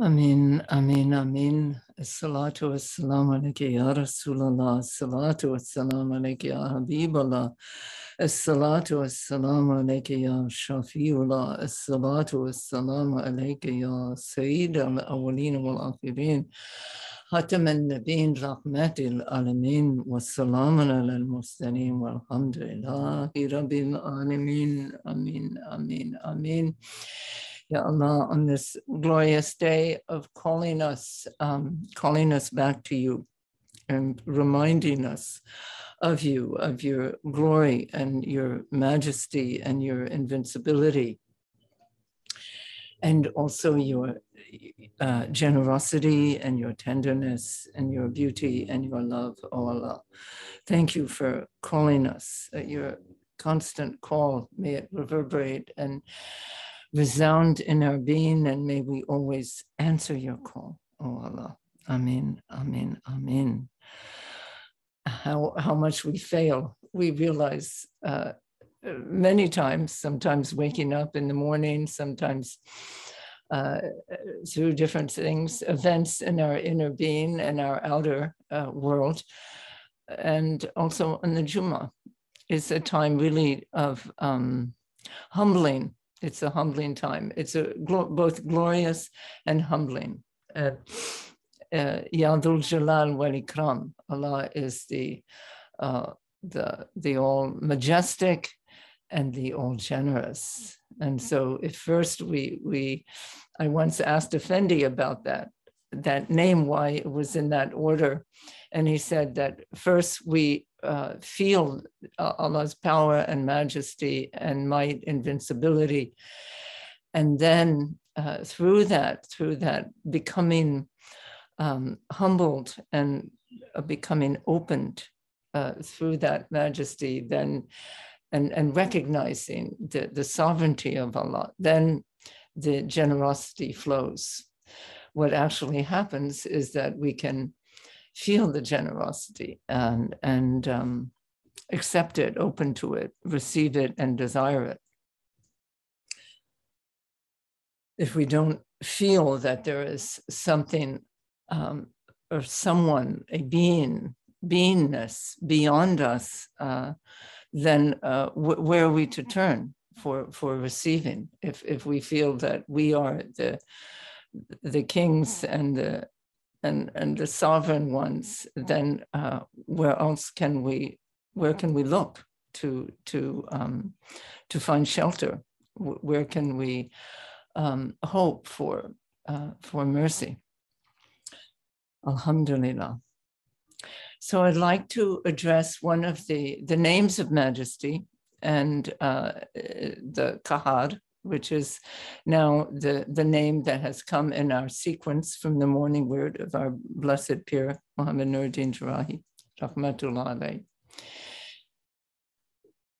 أمين أمين أمين الصلاة والسلام عليك يا رسول الله الصلاة والسلام عليك يا حبيب الله الصلاة والسلام عليك يا شفيع الله الصلاة والسلام عليك يا سيد الأولين والآخرين خاتم النبيين رحمة العالمين والسلام على المرسلين والحمد لله رب العالمين أمين أمين أمين, أمين. Ya Allah, on this glorious day of calling us, um, calling us back to you and reminding us of you, of your glory and your majesty and your invincibility, and also your uh, generosity and your tenderness and your beauty and your love, oh Allah. Thank you for calling us. Uh, your constant call, may it reverberate and resound in our being, and may we always answer your call, oh Allah. Amen, amen, amen. How, how much we fail, we realize uh, many times, sometimes waking up in the morning, sometimes uh, through different things, events in our inner being and our outer uh, world, and also on the Juma. It's a time really of um, humbling it's a humbling time. It's a both glorious and humbling. Uh, uh, Yadul Jalal wal Ikram. Allah is the uh, the the all majestic and the all generous. And so, at first we we, I once asked Effendi about that that name, why it was in that order, and he said that first we uh, feel Allah's power and majesty and might, invincibility. And then uh, through that, through that becoming um, humbled and uh, becoming opened uh, through that majesty, then and, and recognizing the, the sovereignty of Allah, then the generosity flows. What actually happens is that we can feel the generosity and and um, accept it, open to it, receive it, and desire it. If we don't feel that there is something um, or someone, a being, beingness beyond us, uh, then uh, where are we to turn for for receiving? If if we feel that we are the the kings and the and, and the sovereign ones, then uh, where else can we, where can we look to, to, um, to find shelter? Where can we um, hope for, uh, for mercy? Alhamdulillah. So I'd like to address one of the, the names of majesty and uh, the kahar, which is now the, the name that has come in our sequence from the morning word of our blessed pir, Muhammad Nuruddin Jerrahi, Rahmatullah alayhi.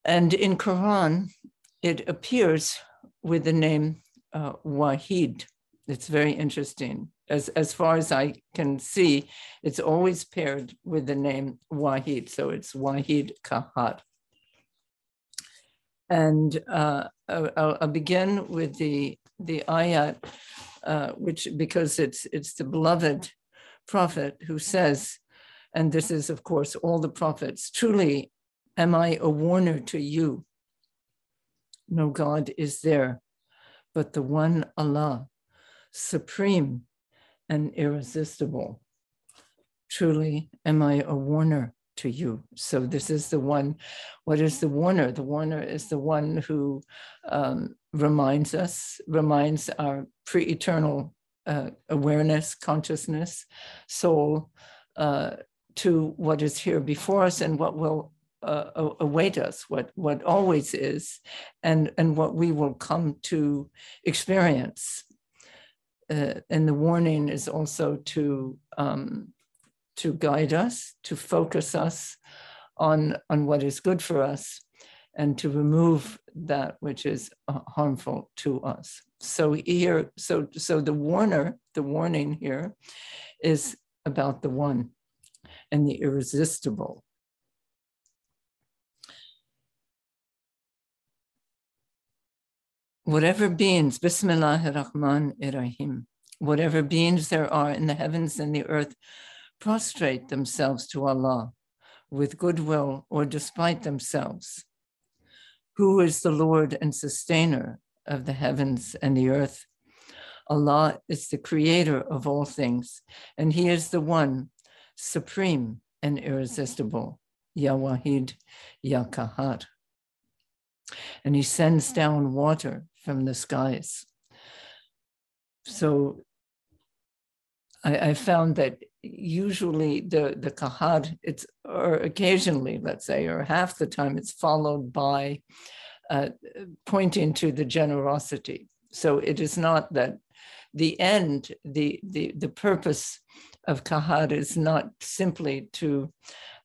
And in Quran, it appears with the name uh, Wahid. It's very interesting. As, as far as I can see, it's always paired with the name Wahid. So it's Wahid Kahar. And uh, I'll, I'll, begin with the the ayat, uh, which because it's it's the beloved prophet who says, and this is of course all the prophets. Truly, am I a warner to you? No God is there, but the one Allah, supreme and irresistible. Truly, am I a warner to you. So this is the one. What is the warner? The warner is the one who um, reminds us, reminds our pre-eternal uh, awareness, consciousness, soul, uh, to what is here before us and what will uh, await us, what what always is, and and what we will come to experience. Uh, and the warning is also to um, to guide us, to focus us on, on what is good for us, and to remove that which is uh, harmful to us. So here, so so the warner, the warning here, is about the one and the irresistible. Whatever beings, Bismillah ar-Rahman ar-Rahim, whatever beings there are in the heavens and the earth prostrate themselves to Allah with goodwill or despite themselves. Who is the Lord and sustainer of the heavens and the earth? Allah is the creator of all things, and He is the one supreme and irresistible, Ya Wahid, Ya Kahar. And He sends down water from the skies. So I, I found that usually the the kahar it's or occasionally let's say or half the time it's followed by uh, pointing to the generosity. So it is not that the end the the the purpose of kahar is not simply to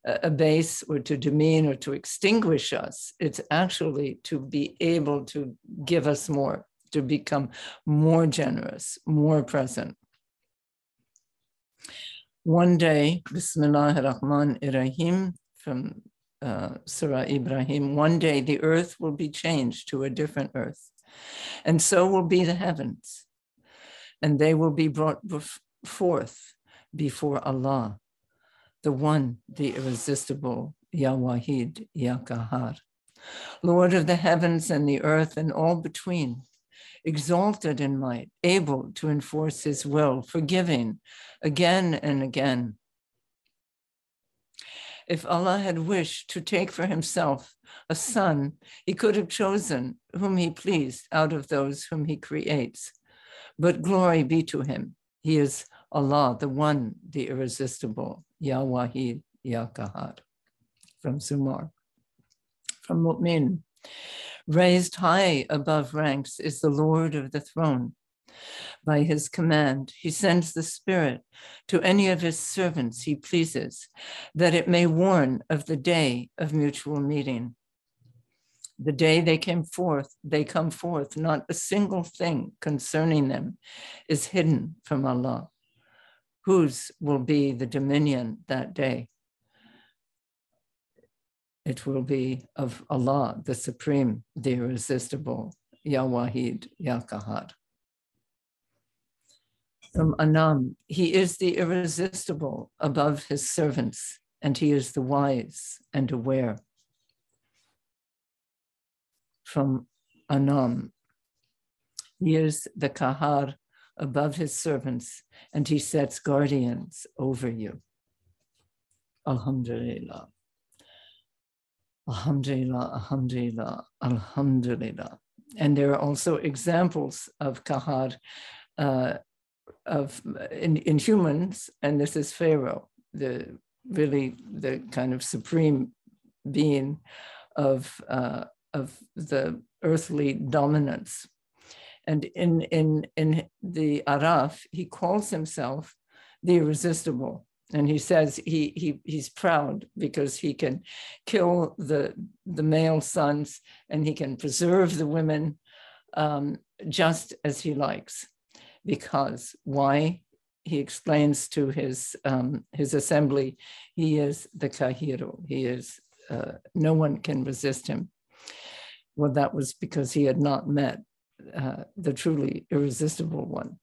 uh, abase or to demean or to extinguish us. It's actually to be able to give us more to become more generous more present one day, Bismillah ar-Rahman ar-Rahim from uh, Surah Ibrahim, one day the earth will be changed to a different earth, and so will be the heavens, and they will be brought forth before Allah, the one, the irresistible, Ya Wahid, Ya Kahar, Lord of the heavens and the earth and all between exalted in might, able to enforce his will, forgiving again and again. If Allah had wished to take for himself a son, he could have chosen whom he pleased out of those whom he creates. But glory be to him. He is Allah, the one, the irresistible, Ya Wahid, Ya. From Zumar. From Mu'min. Raised high above ranks is the Lord of the throne. By his command, he sends the Spirit to any of his servants he pleases, that it may warn of the day of mutual meeting. The day they came forth, they come forth, not a single thing concerning them is hidden from Allah. Whose will be the dominion that day? It will be of Allah, the Supreme, the Irresistible, Ya Wahid, Ya. From Anam, he is the irresistible above his servants, and he is the wise and aware. From Anam, he is the Kahar above his servants, and he sets guardians over you. Alhamdulillah. Alhamdulillah, Alhamdulillah, Alhamdulillah. And there are also examples of kahar uh, of in, in humans, and this is Pharaoh, the really the kind of supreme being of uh, of the earthly dominance. And in in in the Araf, he calls himself the irresistible and he says he, he he's proud because he can kill the the male sons and he can preserve the women um, just as he likes. Because why? He explains to his um, his assembly he is the kahiro. He is uh, no one can resist him. Well that was because he had not met uh, the truly irresistible one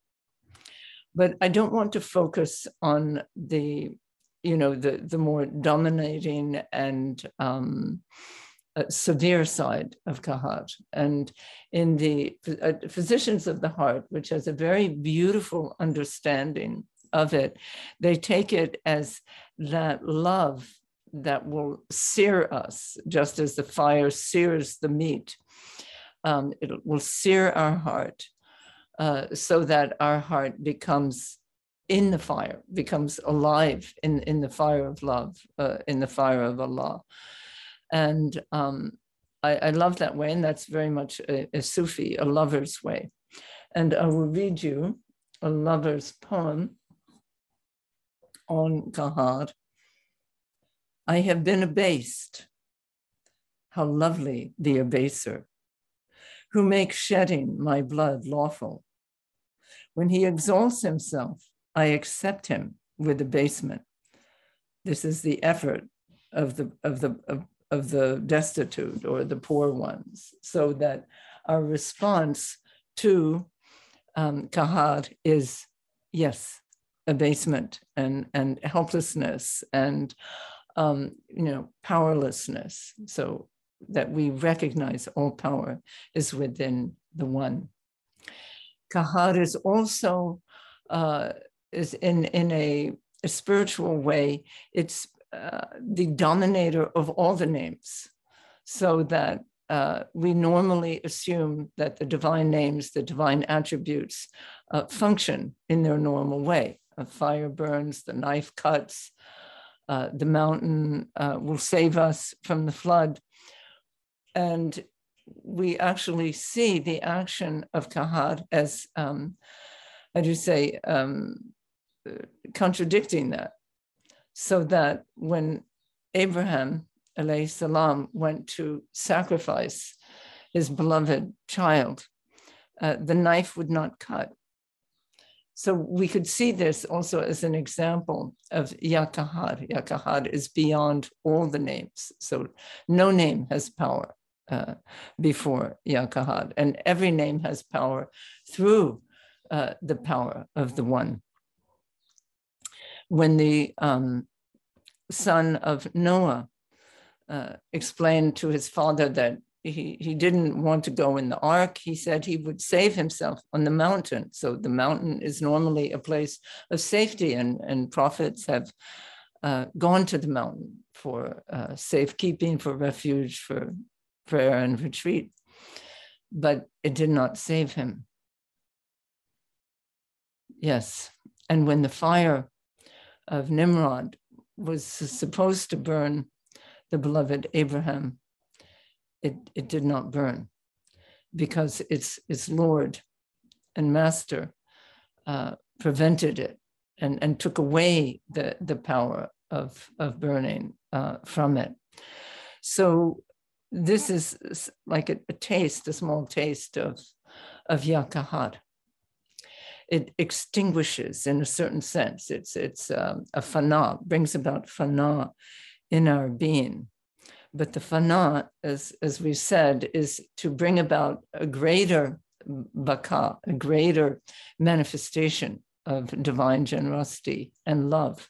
but I don't want to focus on the, you know, the the more dominating and um, uh, severe side of Kahar. And in the uh, Physicians of the Heart, which has a very beautiful understanding of it, they take it as that love that will sear us, just as the fire sears the meat. Um, it will sear our heart uh, so that our heart becomes in the fire, becomes alive in, in the fire of love, uh, in the fire of Allah. And um, I, I, love that way, and that's very much a, a Sufi, a lover's way. And I will read you a lover's poem on Kahar. I have been abased. How lovely the abaser who makes shedding my blood lawful. When he exalts himself, I accept him with abasement. This is the effort of the of the of, of the destitute or the poor ones, so that our response to um, is yes, abasement and and helplessness and um, you know powerlessness. So that we recognize all power is within the one. Kahar is also uh, is in in a, a spiritual way. It's uh, the dominator of all the names, so that uh, we normally assume that the divine names, the divine attributes, uh, function in their normal way. A fire burns, the knife cuts, uh, the mountain uh, will save us from the flood. And we actually see the action of Kahar as, um, do say, um, contradicting that. So that when Abraham, alayhi salam, went to sacrifice his beloved child, uh, the knife would not cut. So we could see this also as an example of Yakahar. Yakahar is beyond all the names. So no name has power uh, before Yakahar, and every name has power through uh, the power of the one. When the um, son of Noah uh, explained to his father that he, he didn't want to go in the ark. He said he would save himself on the mountain. So the mountain is normally a place of safety, and, and prophets have uh, gone to the mountain for uh, safekeeping, for refuge, for prayer and retreat. But it did not save him. Yes. And when the fire of Nimrod was supposed to burn the beloved Abraham, it, it did not burn because its, its Lord and Master uh, prevented it and, and took away the, the power of, of burning uh, from it. So this is like a, a, taste, a small taste of, of Yakahar. It extinguishes in a certain sense. It's, it's um, a fana, brings about fana in our being. But the fana, as, as we said, is to bring about a greater baka, a greater manifestation of divine generosity and love.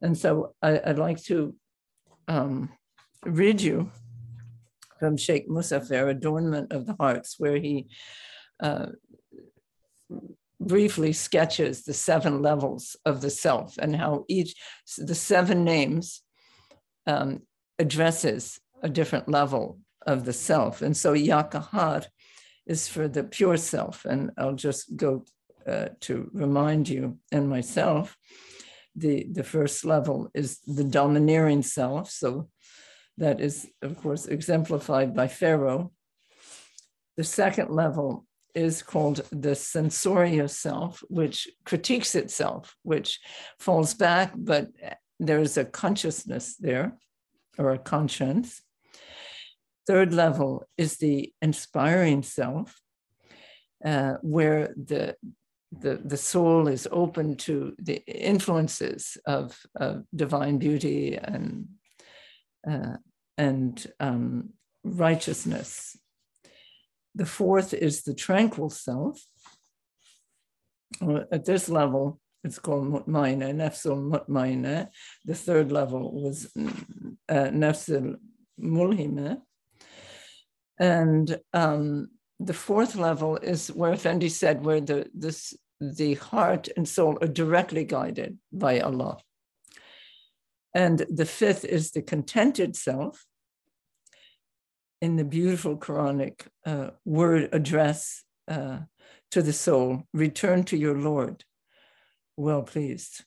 And so I, would like to um, read you from Sheikh Muzaffer, Adornment of the Hearts, where he uh, briefly sketches the seven levels of the self and how each, the seven names um, addresses a different level of the self. And so Yakahar is for the pure self. And I'll just go uh, to remind you and myself. The, the first level is the domineering self. So that is, of course, exemplified by Pharaoh. The second level is called the sensoria self, which critiques itself, which falls back, but there's a consciousness there or a conscience. Third level is the inspiring self, uh, where the, the, the soul is open to the influences of, of divine beauty and, uh, and um, righteousness. The fourth is the tranquil self. At this level, it's called Mutmaina, Nafsul Mutmaina. The third level was uh, Nafsul Mulhima. And um, the fourth level is where Effendi said, where the, this, the heart and soul are directly guided by Allah. And the fifth is the contented self. In the beautiful Quranic uh, word address uh, to the soul, return to your Lord well pleased.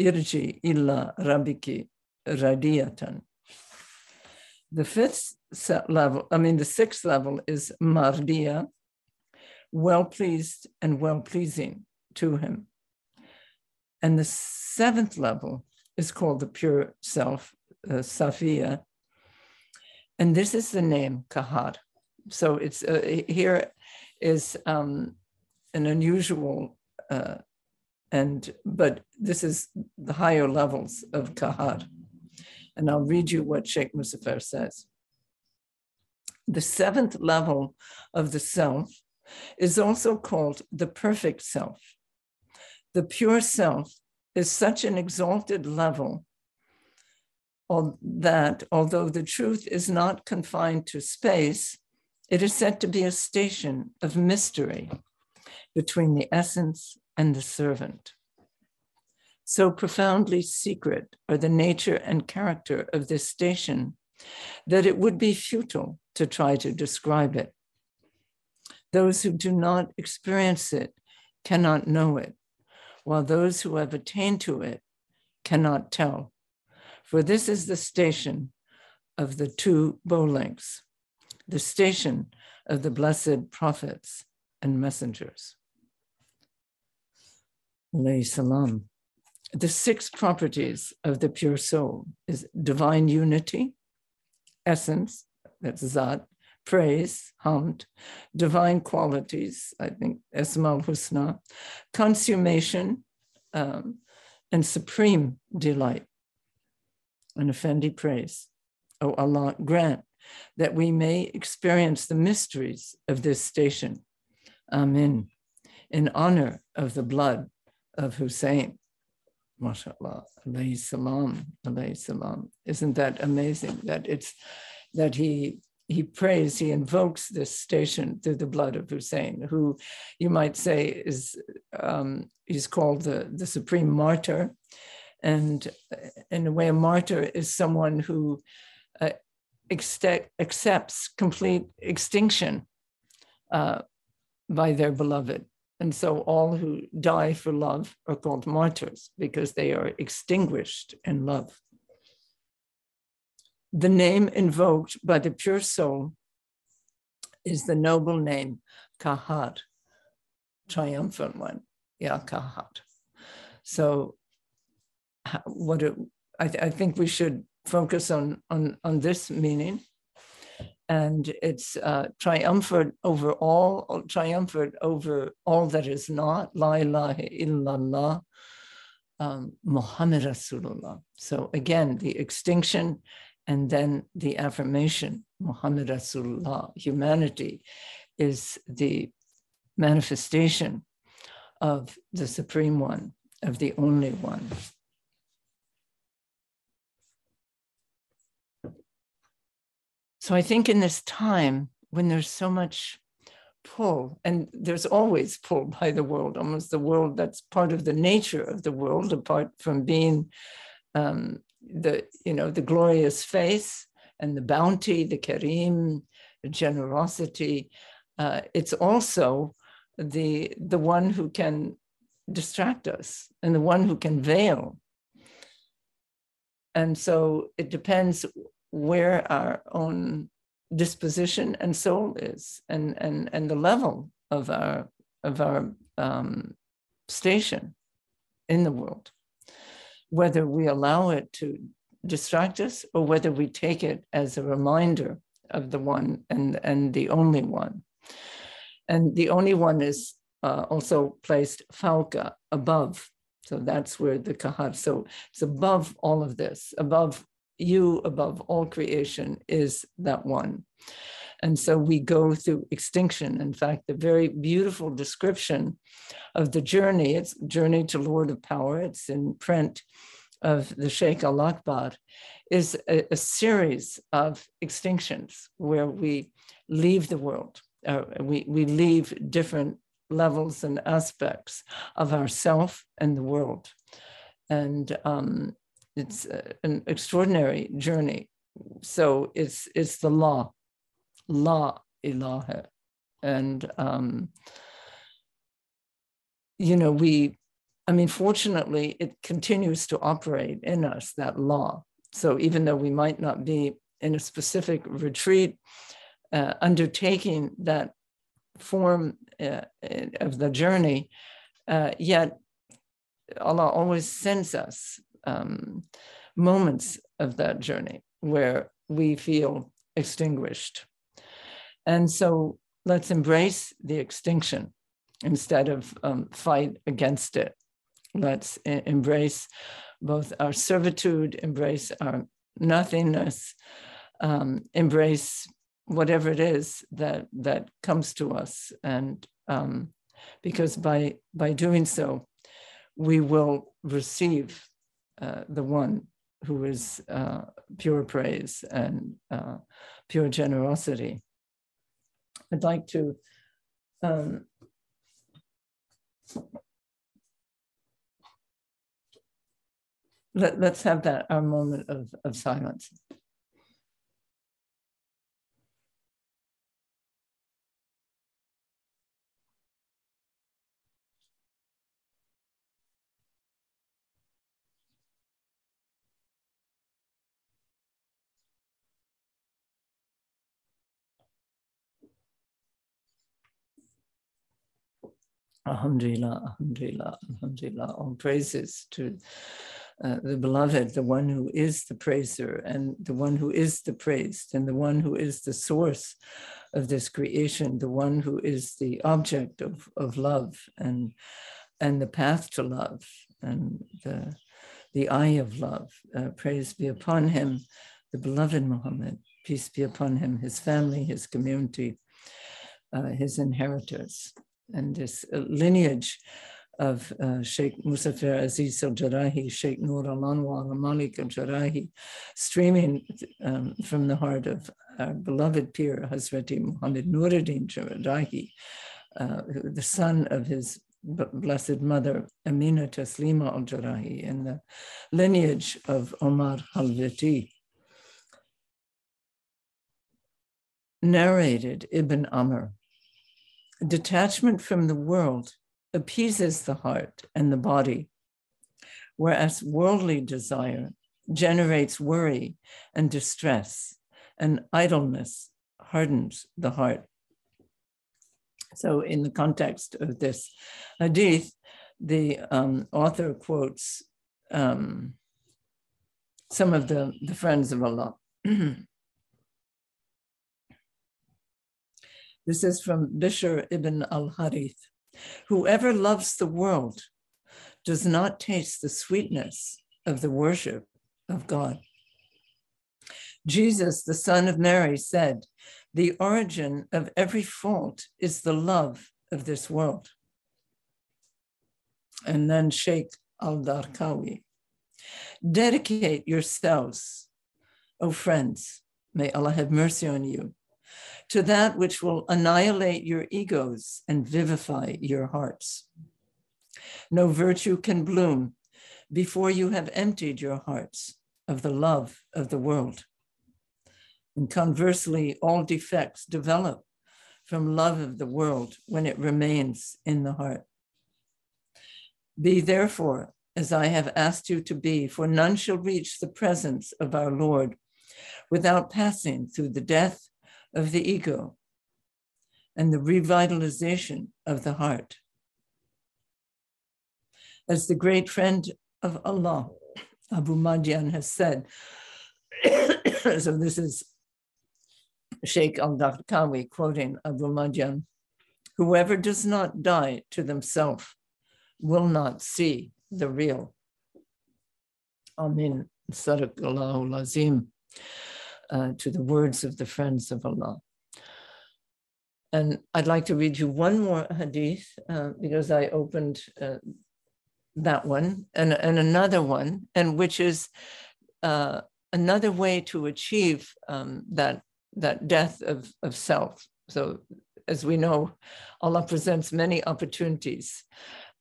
Irji illa rabiki radiyatan. The fifth level, I mean, the sixth level is mardia, well pleased and well pleasing to him. And the seventh level is called the pure self, uh, Safiya. And this is the name Kahar. So it's uh, here is um, an unusual uh, and but this is the higher levels of kahar. And I'll read you what Sheikh Muzaffer says. The seventh level of the self is also called the perfect self. The pure self is such an exalted level that although the truth is not confined to space, it is said to be a station of mystery between the essence and the servant. So profoundly secret are the nature and character of this station that it would be futile to try to describe it. Those who do not experience it cannot know it, while those who have attained to it cannot tell. For this is the station of the two bow links, the station of the blessed prophets and messengers. Alayhi salam. The six properties of the pure soul is divine unity, essence, that's Zat, praise, hamd, divine qualities, I think esmal Husna, consummation, um, and supreme delight. And Effendi praise. O oh Allah, grant that we may experience the mysteries of this station. Amen. In honor of the blood of Hussein. MashaAllah, alayhi salam, alayhi salam. Isn't that amazing that it's that he he prays, he invokes this station through the blood of Hussein, who you might say is um, he's called the, the supreme martyr. And in a way, a martyr is someone who uh, accepts complete extinction uh, by their beloved. And so all who die for love are called martyrs because they are extinguished in love. The name invoked by the pure soul is the noble name Kahar, triumphant one, yeah, Kahar. So, what it, I, th- I think we should focus on on on this meaning, and it's uh, triumphant over all, triumphant over all that is not. La ilaha illallah. Um, Muhammad Rasulullah. So again, the extinction and then the affirmation, Muhammad Rasulullah, humanity is the manifestation of the Supreme One, of the only one. So I think in this time when there's so much pull, and there's always pull by the world, almost the world that's part of the nature of the world, apart from being um, the you know the glorious face and the bounty, the kareem, the generosity. Uh, it's also the the one who can distract us and the one who can veil. And so it depends where our own disposition and soul is, and and and the level of our of our um, station in the world whether we allow it to distract us or whether we take it as a reminder of the one and, and the only one. And the only one is uh, also placed falka above. So that's where the kahar, so it's above all of this, above you, above all creation is that one. And so we go through extinction. In fact, the very beautiful description of the journey, it's Journey to Lord of Power, it's in print of the Sheikh Al Akbar, is a, a, series of extinctions where we leave the world. Uh, we, we leave different levels and aspects of ourself and the world. And um, it's an extraordinary journey. So it's, it's the law La ilaha. And, um, you know, we, I mean, fortunately, it continues to operate in us, that law. So even though we might not be in a specific retreat, uh, undertaking that form uh, of the journey, uh, yet Allah always sends us um, moments of that journey where we feel extinguished. And so let's embrace the extinction instead of um, fight against it. Let's embrace both our servitude, embrace our nothingness, um, embrace whatever it is that that comes to us, and um, because by by doing so, we will receive uh, the one who is uh, pure praise and uh, pure generosity. I'd like to um, let, us have that our moment of, of silence. Alhamdulillah, Alhamdulillah, Alhamdulillah. All praises to uh, the beloved, the one who is the praiser and the one who is the praised and the one who is the source of this creation, the one who is the object of, of love and, and the path to love and the, the eye of love. Uh, praise be upon him, the beloved Muhammad. Peace be upon him, his family, his community, uh, his inheritors and this uh, lineage of uh, Sheikh Muzaffer Aziz al Jerrahi, Sheikh Nur al Anwar al Malik al Jerrahi, streaming um, from the heart of our beloved pir, Hazrati Muhammad Nuruddin Jerrahi, uh, the son of his blessed mother, Amina Taslima al Jerrahi, in the lineage of Omar Halvati. Narrated Ibn Amr detachment from the world appeases the heart and the body, whereas worldly desire generates worry and distress, and idleness hardens the heart. So, in the context of this hadith, the um, author quotes um, some of the, the friends of Allah. This is from Bishr ibn al Harith. Whoever loves the world does not taste the sweetness of the worship of God. Jesus, the son of Mary, said, The origin of every fault is the love of this world. And then Sheikh al Darqawi, dedicate yourselves, O friends, may Allah have mercy on you, to that which will annihilate your egos and vivify your hearts. No virtue can bloom before you have emptied your hearts of the love of the world. And conversely, all defects develop from love of the world when it remains in the heart. Be therefore as I have asked you to be, for none shall reach the presence of our Lord without passing through the death of the ego and the revitalization of the heart. As the great friend of Allah, Abu Madian has said, so this is Sheikh al Darqawi quoting Abu Madian whoever does not die to themselves will not see the real. Amin. Sadaqallahu lazim uh, to the words of the friends of Allah. And I'd like to read you one more hadith uh, because I opened uh, that one and, and another one, and which is uh, another way to achieve um, that, that death of, of self. So, as we know, Allah presents many opportunities,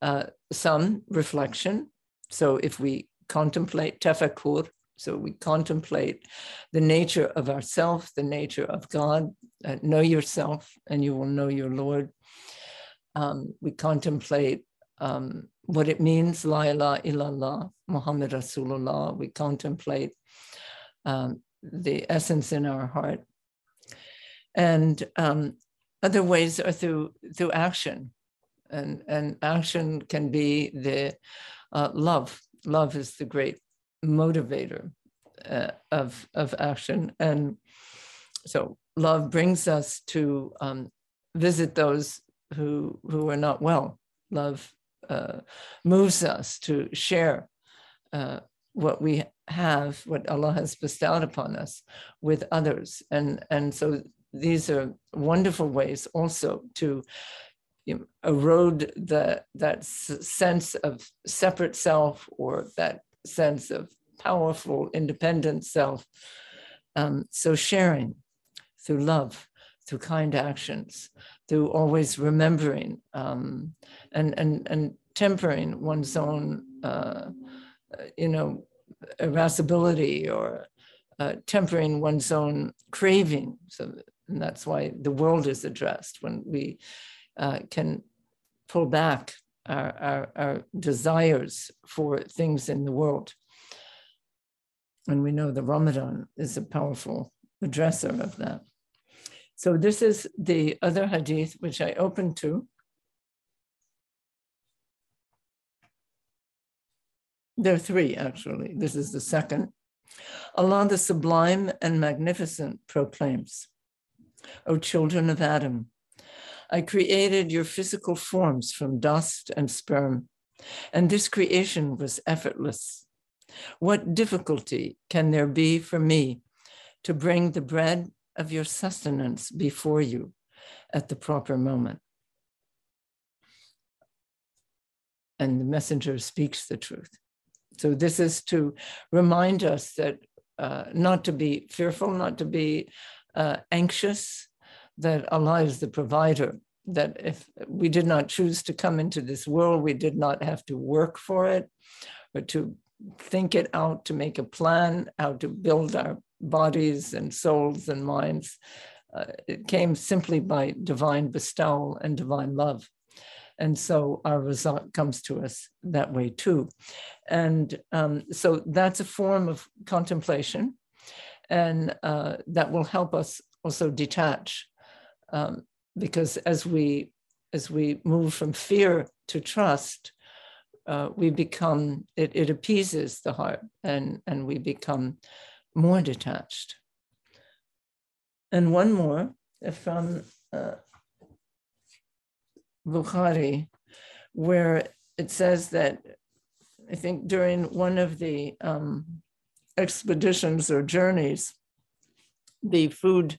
uh, some reflection. So, if we contemplate tafakkur, so we contemplate the nature of ourself, the nature of God. Uh, know yourself, and you will know your Lord. Um, we contemplate um, what it means, La ilaha illallah, Muhammad Rasulullah. We contemplate um, the essence in our heart. And um, other ways are through through action. And, and action can be the uh, love. Love is the great motivator uh, of of action. And so love brings us to um, visit those who who are not well. Love uh, moves us to share uh, what we have what allah has bestowed upon us with others. And and so these are wonderful ways also to erode the, that sense of separate self or that sense of powerful, independent self. Um, so sharing through love, through kind actions, through always remembering um, and, and, and tempering one's own, uh, you know, irascibility or uh, tempering one's own craving. So and that's why the world is addressed when we uh, can pull back our, our, our desires for things in the world. And we know the Ramadan is a powerful addresser of that. So this is the other hadith which I opened to. There are three, actually. This is the second. Allah the Sublime and Magnificent proclaims, O children of Adam, I created your physical forms from dust and sperm, and this creation was effortless. What difficulty can there be for me to bring the bread of your sustenance before you at the proper moment? And the messenger speaks the truth. So, this is to remind us that uh, not to be fearful, not to be uh, anxious, that Allah is the provider, that if we did not choose to come into this world, we did not have to work for it, or to think it out, to make a plan, how to build our bodies and souls and minds. Uh, it came simply by divine bestowal and divine love. And so our result comes to us that way too. And um, so that's a form of contemplation. And uh, that will help us also detach um, because as we as we move from fear to trust, uh, we become it, it appeases the heart and and we become more detached. And one more from uh, Bukhari, where it says that I think during one of the um, expeditions or journeys, the food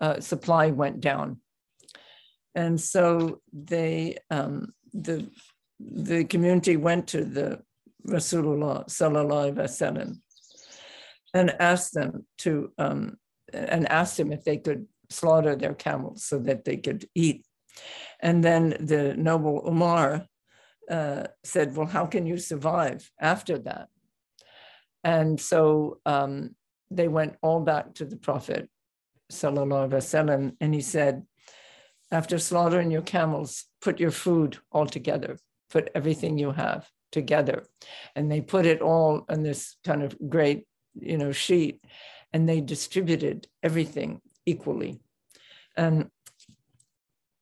uh, supply went down. And so they, um, the, the community went to the Rasulullah sallallahu wasallam and asked them to, um, and asked him if they could slaughter their camels so that they could eat. And then the noble Umar uh, said, well, how can you survive after that? And so um, they went all back to the Prophet sallallahu wasallam, and he said, after slaughtering your camels, put your food all together, put everything you have together, and they put it all on this kind of great, you know, sheet, and they distributed everything equally, and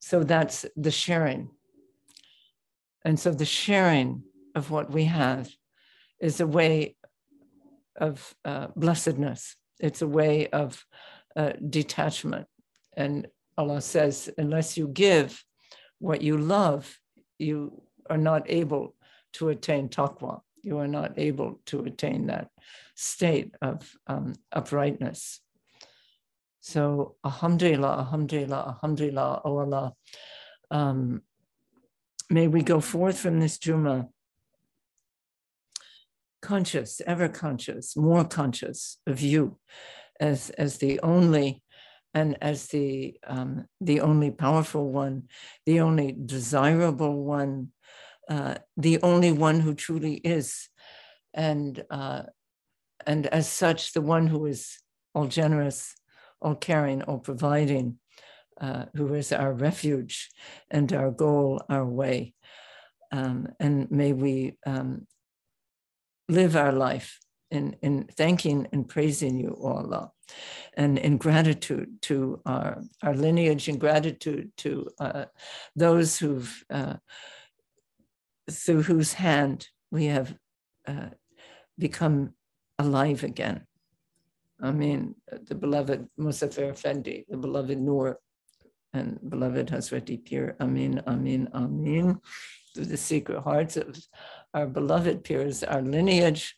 so that's the sharing. And so the sharing of what we have is a way of uh, blessedness. It's a way of uh, detachment. And Allah says, unless you give what you love, you are not able to attain taqwa. You are not able to attain that state of um, uprightness. So, Alhamdulillah, Alhamdulillah, Alhamdulillah, oh Allah. Um, may we go forth from this Juma conscious, ever conscious, more conscious of you as as the only and as the um, the only powerful one, the only desirable one, uh, the only one who truly is, and uh, and as such, the one who is all generous, all caring, all providing, uh, who is our refuge and our goal, our way, um, and may we um, live our life in, in thanking and praising you, O Allah, and in gratitude to our, our lineage, and gratitude to uh, those who've, uh, through whose hand we have uh, become alive again. I mean, the beloved Muzaffer Effendi, the beloved Noor, and beloved Hazreti Pir, Amin, Amin, Amin, through the secret hearts of our beloved pirs, our lineage,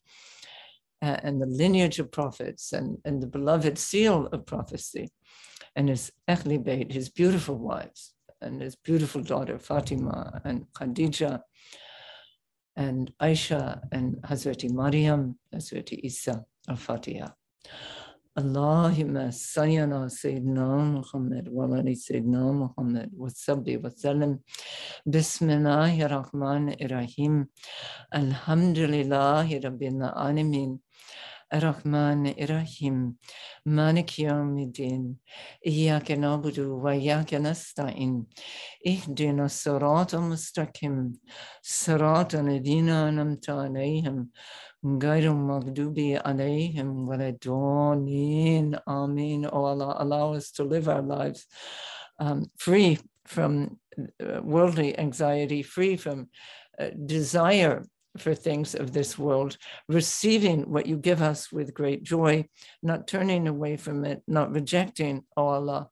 uh, and the lineage of prophets and, and the beloved seal of prophecy and his Ehli his beautiful wives, and his beautiful daughter Fatima and Khadija and Aisha and Hazrat Maryam, Hazrat Isa al-Fatiha. Allahumma salli ala Sayyidina Muhammad wa ala Sayyidina Muhammad wa salli wa sallim. Bismillahir Rahmanir Rahim. Alhamdulillahi Rabbil Rahman Rahim Malik Yawmiddin Iyaka na'budu wa iyaka nasta'in Ihdina sirata mustaqim Sirata ladina namta alayhim Gairu maghdubi alayhim Waladwanin Amin. O Allah, allow us to live our lives um, free from uh, worldly anxiety, free from uh, desire for things of this world, receiving what you give us with great joy, not turning away from it, not rejecting, oh Allah,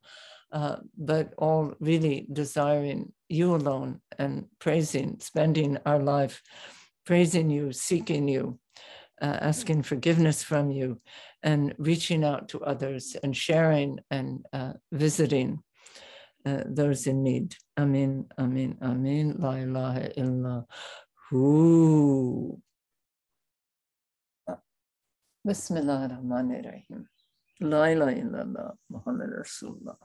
uh, but all really desiring you alone and praising, spending our life praising you, seeking you, uh, asking forgiveness from you, and reaching out to others and sharing and uh, visiting uh, those in need. Amin, amin, amin. La ilaha illa Ooh. Bismillah ar-Rahman ar-Rahim. La ilaha illallah Muhammad Rasulullah.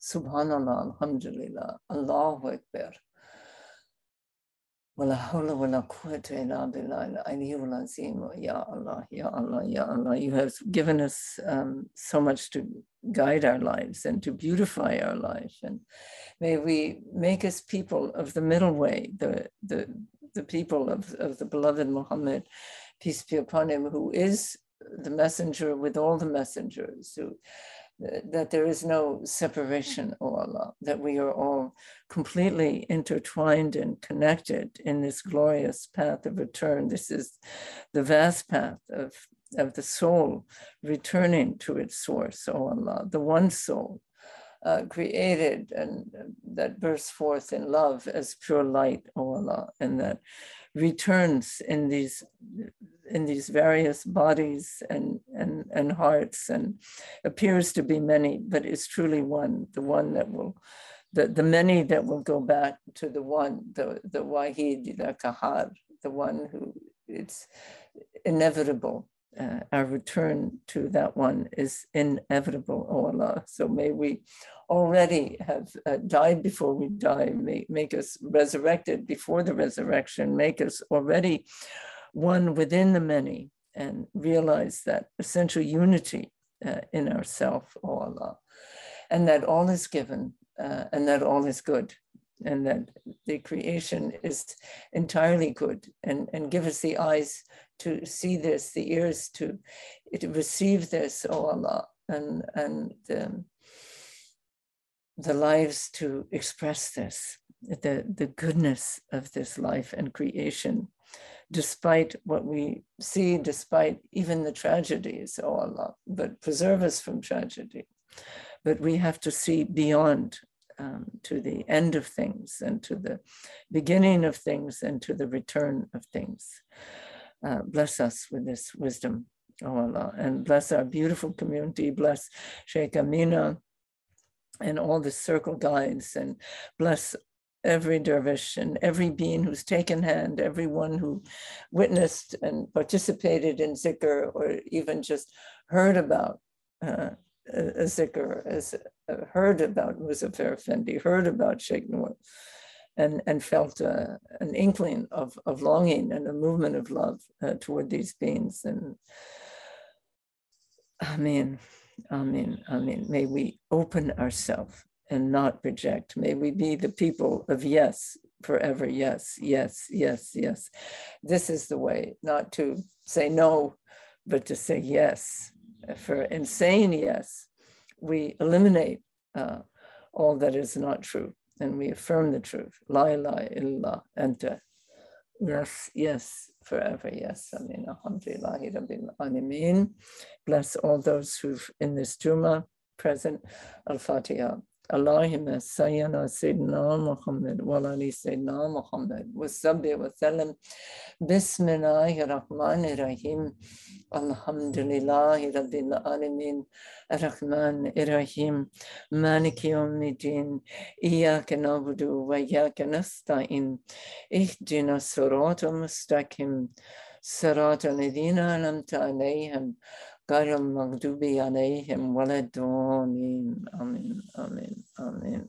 Subhanallah, Alhamdulillah, Allahu Akbar. ولا حول ولا قوة إلا بالله العلي العظيم Ya Allah, Ya Allah, Ya Allah. You have given us um, so much to guide our lives and to beautify our life. And may we make us people of the middle way, the, the, the people of, of the beloved Muhammad, peace be upon him, who is the messenger with all the messengers, who that there is no separation, O Allah, that we are all completely intertwined and connected in this glorious path of return. This is the vast path of, of the soul returning to its source, O Allah, the one soul. Uh, created and that bursts forth in love as pure light, O Allah, and that returns in these in these various bodies and, and, and hearts and appears to be many, but is truly one, the one that will, the, the many that will go back to the one, the, the Wahid, the Kahar, the one who it's inevitable. Uh, our return to that one is inevitable, oh Allah. So may we already have uh, died before we die, make, make us resurrected before the resurrection, make us already one within the many and realize that essential unity uh, in ourself, O Allah, and that all is given uh, and that all is good and that the creation is entirely good and, and give us the eyes to see this, the ears to, to receive this, O Allah, and, and um, the lives to express this, the, the goodness of this life and creation despite what we see, despite even the tragedies, oh Allah, but preserve us from tragedy. But we have to see beyond um, to the end of things and to the beginning of things and to the return of things. Uh, bless us with this wisdom, oh Allah, and bless our beautiful community. Bless Sheikh Amina and all the circle guides, and bless every dervish and every being who's taken hand, everyone who witnessed and participated in zikr or even just heard about uh, a, zikr, as uh, heard about Muzaffer Effendi, heard about Sheikh Noor, and, and felt uh, an inkling of, of longing and a movement of love uh, toward these beings. And Amen, Amen, Amen. May we open ourselves and not reject. May we be the people of yes forever. Yes, yes, yes, yes. This is the way, not to say no, but to say yes. For in saying yes, we eliminate uh, all that is not true and we affirm the truth. La ilaha illa anta. Yes, yes, forever. Yes. Amin. Alhamdulillahi rabbil alamin. Bless all those who've in this Juma present. Al-Fatiha. اللهم سيدنا سيدنا محمد وعلى آل سيدنا محمد وصحبه وسلم بسم الله الرحمن الرحيم الحمد لله رب العالمين الرحمن الرحيم مالك يوم الدين إياك نعبد وإياك نستعين اهدنا الصراط المستقيم صراط الذين أنعمت عليهم غير المغضوب عليهم ولا الضالين آمين آمين آمين